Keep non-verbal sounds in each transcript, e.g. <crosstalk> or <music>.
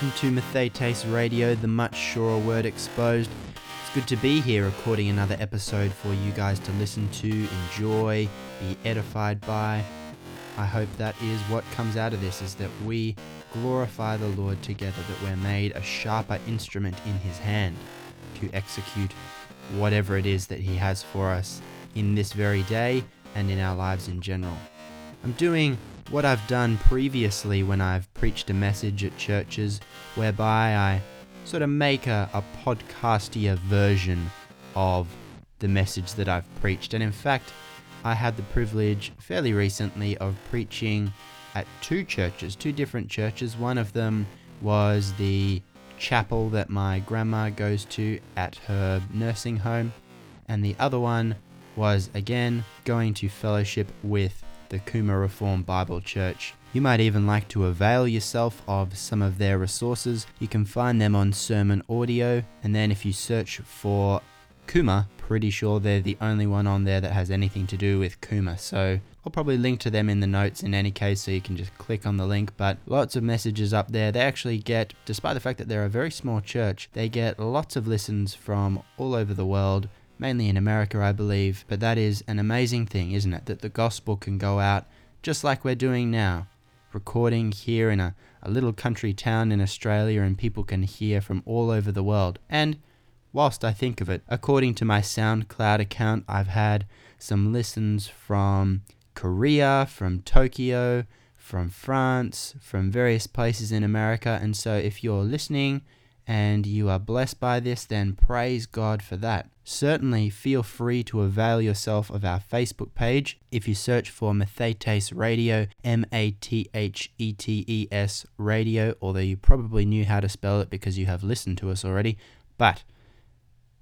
Welcome to Mathetes Radio, the much surer word exposed. It's good to be here recording another episode for you guys to listen to, enjoy, be edified by. I hope that is what comes out of this is that we glorify the Lord together, that we're made a sharper instrument in his hand to execute whatever it is that he has for us in this very day and in our lives in general. I'm doing what I've done previously when I've preached a message at churches, whereby I sort of make a, a podcastier version of the message that I've preached. And in fact, I had the privilege fairly recently of preaching at two churches, two different churches. One of them was the chapel that my grandma goes to at her nursing home, and the other one was again going to fellowship with the Cooma Reformed Bible Church. You might even like to avail yourself of some of their resources. You can find them on Sermon Audio, and then if you search for Cooma, pretty sure they're the only one on there that has anything to do with Cooma. So I'll probably link to them in the notes in any case, so you can just click on the link. But lots of messages up there. They actually get, despite the fact that they're a very small church, they get lots of listens from all over the world mainly in America, I believe. But that is an amazing thing, isn't it? That the gospel can go out just like we're doing now, recording here in a, a little country town in Australia, and people can hear from all over the world. And whilst I think of it, according to my SoundCloud account, I've had some listens from Korea, from Tokyo, from France, from various places in America. And so if you're listening, and you are blessed by this, then praise God for that. Certainly feel free to avail yourself of our Facebook page. If you search for Mathetes Radio, M A T H E T E S Radio, although you probably knew how to spell it because you have listened to us already, but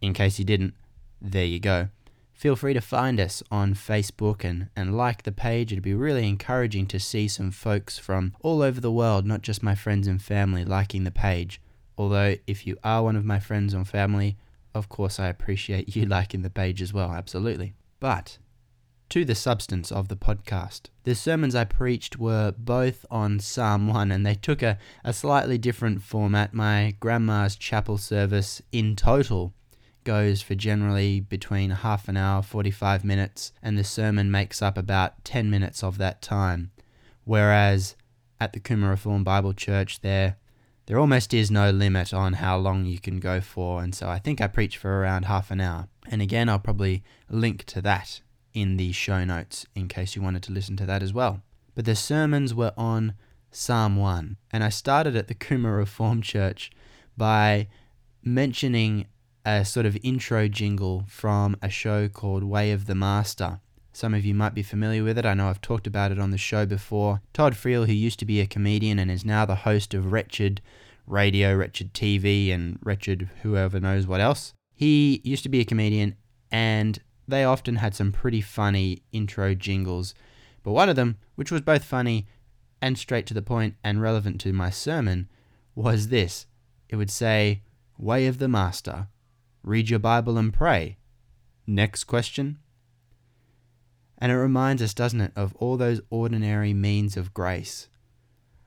in case you didn't, there you go. Feel free to find us on Facebook and, and like the page. It'd be really encouraging to see some folks from all over the world, not just my friends and family, liking the page. Although, if you are one of my friends or family, of course I appreciate you <laughs> liking the page as well, absolutely. But to the substance of the podcast. The sermons I preached were both on Psalm 1 and they took a, a slightly different format. My grandma's chapel service in total goes for generally between half an hour, 45 minutes, and the sermon makes up about 10 minutes of that time. Whereas at the Cooma Reformed Bible Church, there there almost is no limit on how long you can go for, and so I think I preach for around half an hour. And again, I'll probably link to that in the show notes in case you wanted to listen to that as well. But the sermons were on Psalm 1, and I started at the Cooma Reformed Church by mentioning a sort of intro jingle from a show called Way of the Master. Some of you might be familiar with it. I know I've talked about it on the show before. Todd Friel, who used to be a comedian and is now the host of Wretched Radio, Wretched TV, and Wretched whoever knows what else. He used to be a comedian and they often had some pretty funny intro jingles. But one of them, which was both funny and straight to the point and relevant to my sermon, was this. It would say, Way of the Master. Read your Bible and pray. Next question. And it reminds us, doesn't it, of all those ordinary means of grace.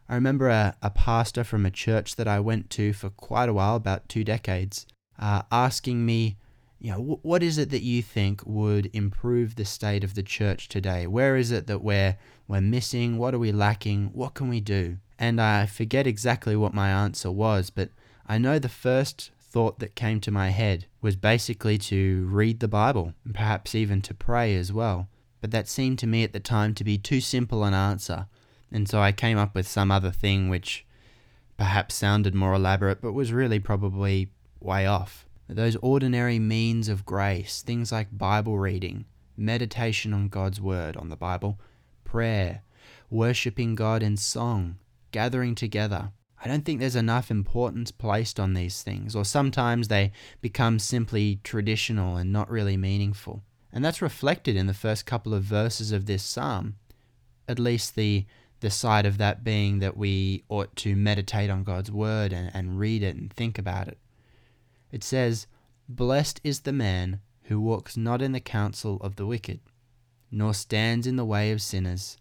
I remember a, a pastor from a church that I went to for quite a while, about two decades, uh, asking me, you know, what is it that you think would improve the state of the church today? Where is it that we're, we're missing? What are we lacking? What can we do? And I forget exactly what my answer was, but I know the first thought that came to my head was basically to read the Bible, and perhaps even to pray as well but that seemed to me at the time to be too simple an answer, and so I came up with some other thing which perhaps sounded more elaborate but was really probably way off. Those ordinary means of grace, things like Bible reading, meditation on God's Word, on the Bible, prayer, worshipping God in song, gathering together. I don't think there's enough importance placed on these things, or sometimes they become simply traditional and not really meaningful. And that's reflected in the first couple of verses of this psalm. At least the the side of that being that we ought to meditate on God's word and, and read it and think about it. It says, Blessed is the man who walks not in the counsel of the wicked, nor stands in the way of sinners,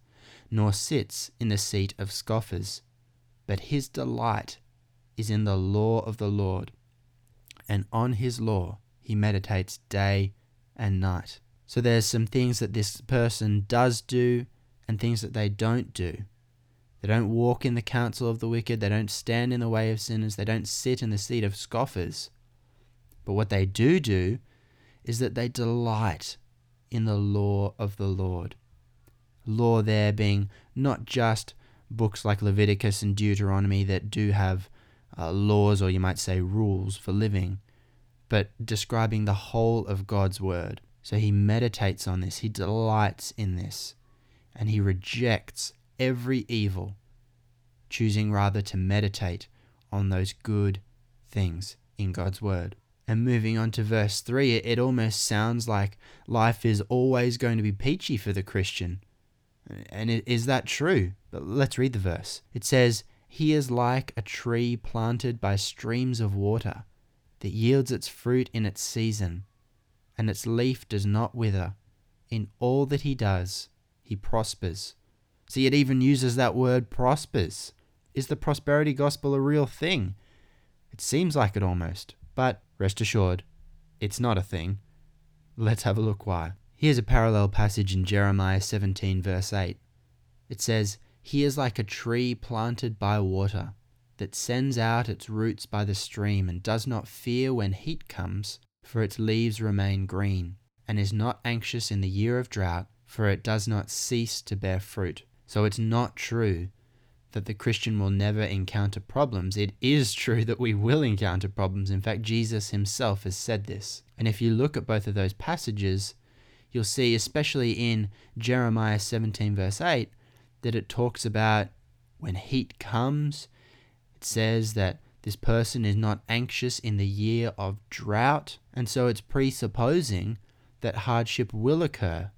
nor sits in the seat of scoffers, but his delight is in the law of the Lord, and on his law he meditates day and night. So there's some things that this person does do and things that they don't do. They don't walk in the counsel of the wicked, they don't stand in the way of sinners, they don't sit in the seat of scoffers. But what they do do is that they delight in the law of the Lord. Law there being not just books like Leviticus and Deuteronomy that do have uh, laws or you might say rules for living, but describing the whole of God's word. So he meditates on this, he delights in this, and he rejects every evil, choosing rather to meditate on those good things in God's word. And moving on to verse 3, it, almost sounds like life is always going to be peachy for the Christian. And is that true? But let's read the verse. It says, He is like a tree planted by streams of water that yields its fruit in its season, and its leaf does not wither. In all that he does, he prospers. See, it even uses that word prospers. Is the prosperity gospel a real thing? It seems like it almost, but rest assured, it's not a thing. Let's have a look why. Here's a parallel passage in Jeremiah 17, verse 8. It says, He is like a tree planted by water that sends out its roots by the stream and does not fear when heat comes, for its leaves remain green, and is not anxious in the year of drought, for it does not cease to bear fruit. So it's not true that the Christian will never encounter problems. It is <laughs> true that we will encounter problems. In fact, Jesus himself has said this. And if you look at both of those passages, you'll see, especially in Jeremiah 17, verse 8, that it talks about when heat comes, it says that this person is not anxious in the year of drought. And so it's presupposing that hardship will occur.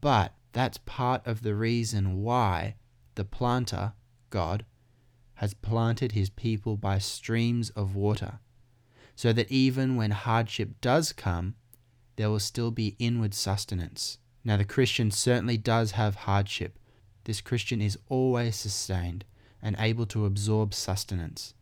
But that's part of the reason why the planter, God, has planted his people by streams of water, so that even when hardship does come, there will still be inward sustenance. Now, the Christian certainly does have hardship. This Christian is always sustained and able to absorb sustenance.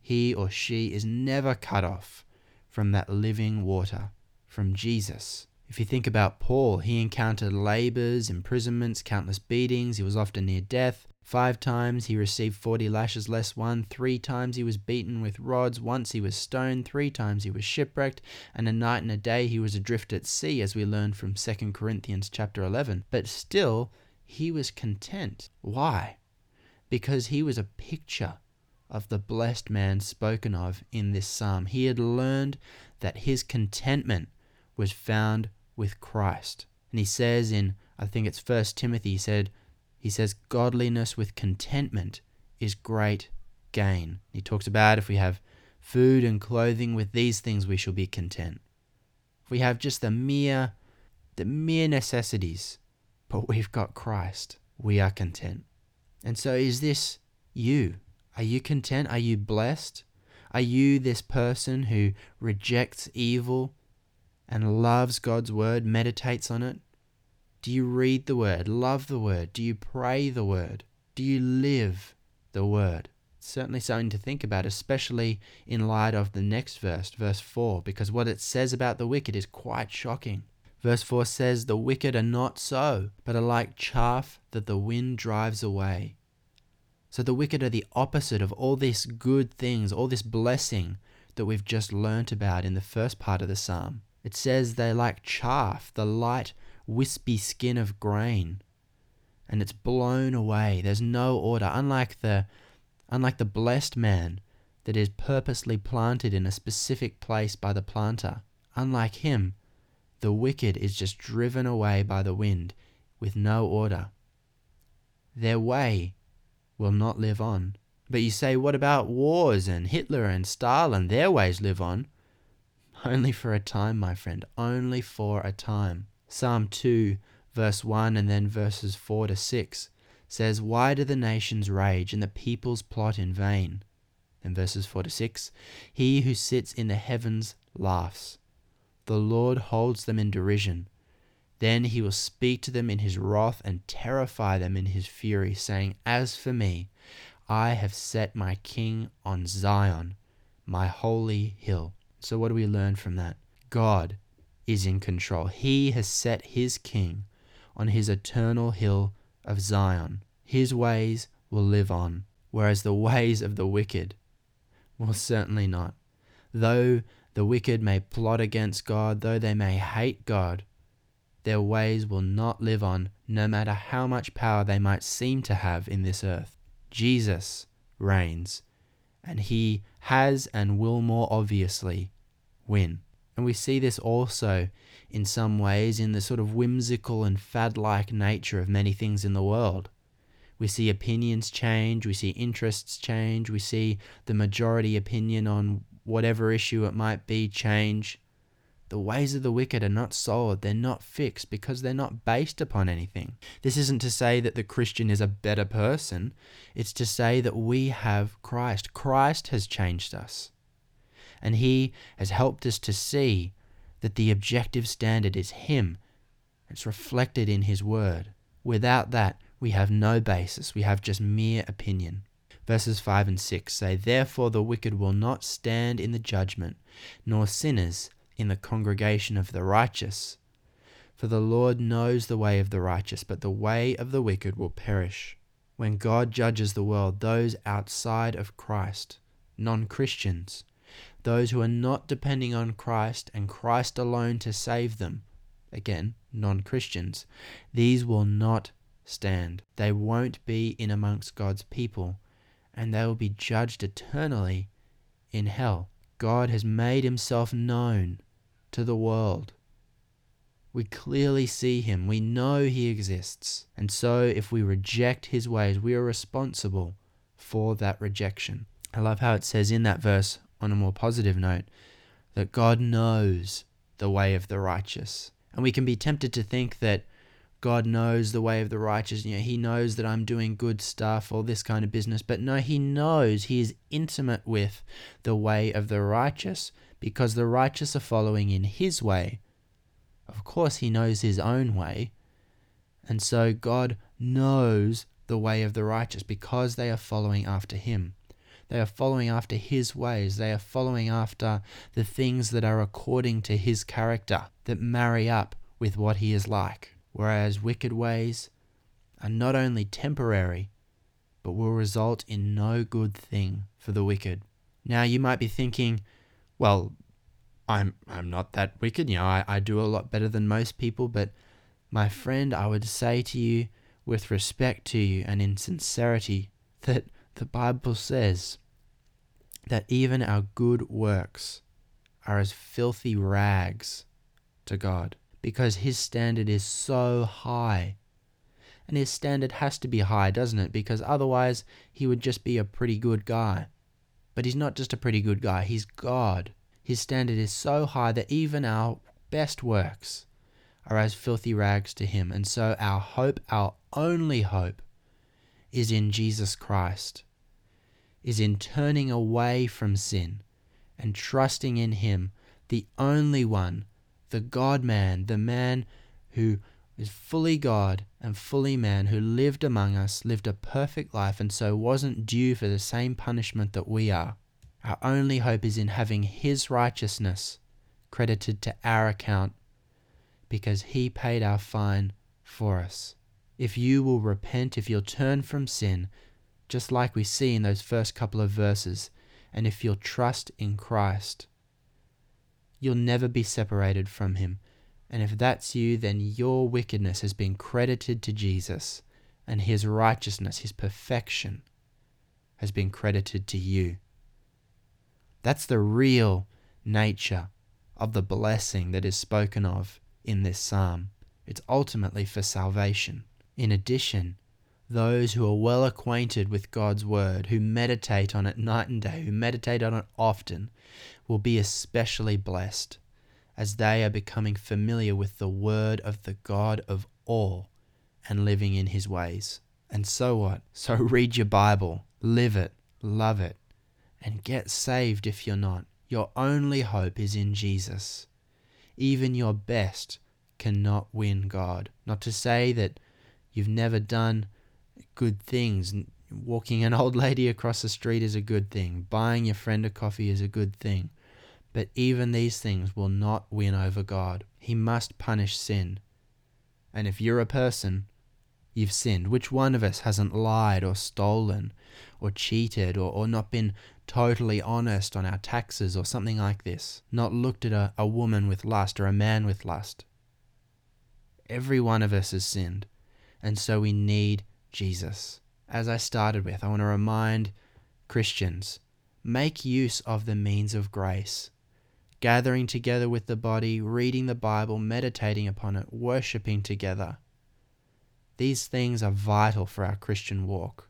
He or she is never cut off from that living water, from Jesus. If you think about Paul, he encountered labors, imprisonments, countless beatings. He was often near death. Five times he received 40 lashes less one. Three times he was beaten with rods. Once he was stoned. Three times he was shipwrecked. And a night and a day he was adrift at sea, as we learn from 2 Corinthians chapter 11. But still, he was content. Why? Because he was a picture of the blessed man spoken of in this psalm. He had learned that his contentment was found with Christ. And he says in, I think it's First Timothy, he said, he says, godliness with contentment is great gain. He talks about if we have food and clothing, with these things we shall be content. If we have just the mere, the mere necessities, but we've got Christ, we are content. And so is this you? Are you content? Are you blessed? Are you this person who rejects evil and loves God's word, meditates on it? Do you read the word, love the word? Do you pray the word? Do you live the word? It's certainly something to think about, especially in light of the next verse, verse 4, because what it says about the wicked is quite shocking. Verse 4 says, The wicked are not so, but are like chaff that the wind drives away. So the wicked are the opposite of all these good things, all this blessing that we've just learnt about in the first part of the psalm. It says they're like chaff, the light, wispy skin of grain, and it's blown away. There's no order, unlike the unlike the blessed man that is purposely planted in a specific place by the planter. Unlike him, the wicked is just driven away by the wind with no order. Their way will not live on. But you say, what about wars and Hitler and Stalin? Their ways live on. Only for a time, my friend, only for a time. Psalm 2, verse 1 and then verses 4 to 6 says, Why do the nations rage and the peoples plot in vain? Then verses 4 to 6 He who sits in the heavens laughs. The Lord holds them in derision. Then he will speak to them in his wrath and terrify them in his fury, saying, As for me, I have set my king on Zion, my holy hill. So, what do we learn from that? God is in control. He has set his king on his eternal hill of Zion. His ways will live on, whereas the ways of the wicked will certainly not. Though the wicked may plot against God, though they may hate God, their ways will not live on, no matter how much power they might seem to have in this earth. Jesus reigns, and he has and will more obviously win. And we see this also in some ways in the sort of whimsical and fad like nature of many things in the world. We see opinions change, we see interests change, we see the majority opinion on whatever issue it might be change. The ways of the wicked are not solid, they're not fixed because they're not based upon anything. This isn't to say that the Christian is a better person, it's to say that we have Christ. Christ has changed us. And He has helped us to see that the objective standard is Him. It's reflected in His Word. Without that, we have no basis, we have just mere opinion. Verses 5 and 6 say, Therefore the wicked will not stand in the judgment, nor sinners in the congregation of the righteous. For the Lord knows the way of the righteous, but the way of the wicked will perish. When God judges the world, those outside of Christ, non Christians, those who are not depending on Christ and Christ alone to save them, again, non Christians, these will not stand. They won't be in amongst God's people, and they will be judged eternally in hell. God has made himself known to the world. We clearly see him, we know he exists, and so if we reject his ways, we are responsible for that rejection. I love how it says in that verse, on a more positive note, that God knows the way of the righteous. And we can be tempted to think that God knows the way of the righteous. You know, he knows that I'm doing good stuff, all this kind of business. But no, he knows he is intimate with the way of the righteous because the righteous are following in his way. Of course, he knows his own way. And so God knows the way of the righteous because they are following after him. They are following after his ways. They are following after the things that are according to his character, that marry up with what he is like whereas wicked ways are not only temporary, but will result in no good thing for the wicked. Now you might be thinking, well, I'm I'm not that wicked, you know, I, I do a lot better than most people, but my friend, I would say to you, with respect to you and in sincerity, <laughs> that the Bible says that even our good works are as filthy rags to God because his standard is so high. And his standard has to be high, doesn't it? Because otherwise he would just be a pretty good guy. But he's not just a pretty good guy, he's God. His standard is so high that even our best works are as filthy rags to him. And so our hope, our only hope, is in Jesus Christ, is in turning away from sin and trusting in him, the only one the God man, the man who is fully God and fully man, who lived among us, lived a perfect life, and so wasn't due for the same punishment that we are. Our only hope is in having his righteousness credited to our account because he paid our fine for us. If you will repent, if you'll turn from sin, just like we see in those first couple of verses, and if you'll trust in Christ, you'll never be separated from him. And if that's you, then your wickedness has been credited to Jesus, and his righteousness, his perfection, has been credited to you. That's the real nature of the blessing that is spoken of in this psalm. It's ultimately for salvation. In addition, those who are well acquainted with God's word, who meditate on it night and day, who meditate on it often, will be especially blessed as they are becoming familiar with the word of the God of all and living in his ways. And so what? <laughs> So read your Bible, live it, love it, and get saved if you're not. Your only hope is in Jesus. Even your best cannot win God. Not to say that you've never done good things, Walking an old <laughs> lady across the street is a good thing. Buying your friend a coffee is a good thing. But even these things will not win over God. He must punish sin. And if you're a person, you've sinned. Which one of us hasn't lied or stolen or cheated or, or not been totally honest on our taxes or something like this? Not looked at a, a woman with lust or a man with lust? Every one of us has sinned. And so we need Jesus. As I started with, I want to remind Christians make use of the means of grace gathering together with the body, reading the Bible, meditating upon it, worshipping together. These things are vital for our Christian walk.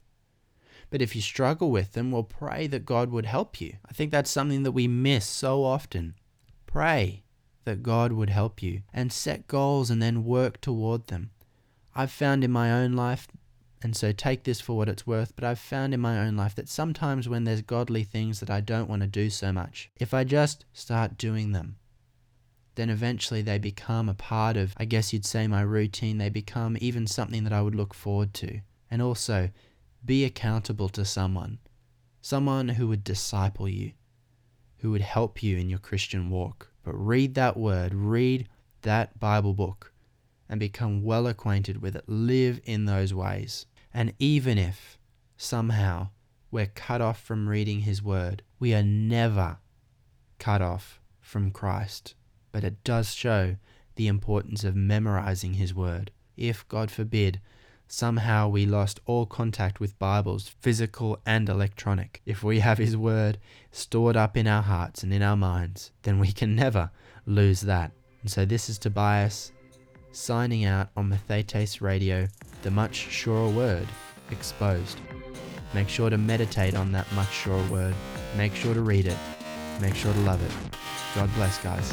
But if you struggle with them, well, pray that God would help you. I think that's something that we miss so often. Pray that God would help you and set goals and then work toward them. I've found in my own life and so take this for what it's worth, but I've found in my own life that sometimes when there's godly things that I don't want to do so much, if I just start doing them, then eventually they become a part of, I guess you'd say, my routine. They become even something that I would look forward to. And also, be accountable to someone, someone who would disciple you, who would help you in your Christian walk. But read that word, read that Bible book and become well acquainted with it. Live in those ways. And even if somehow we're cut off from reading His Word, we are never cut off from Christ. But it does show the importance of memorizing His Word. If, God forbid, somehow we lost all contact with Bibles, physical and electronic, if we have His Word stored up in our hearts and in our minds, then we can never lose that. And so this is Tobias signing out on Mathetes Radio, the much surer word, exposed. Make sure to meditate on that much surer word. Make sure to read it. Make sure to love it. God bless, guys.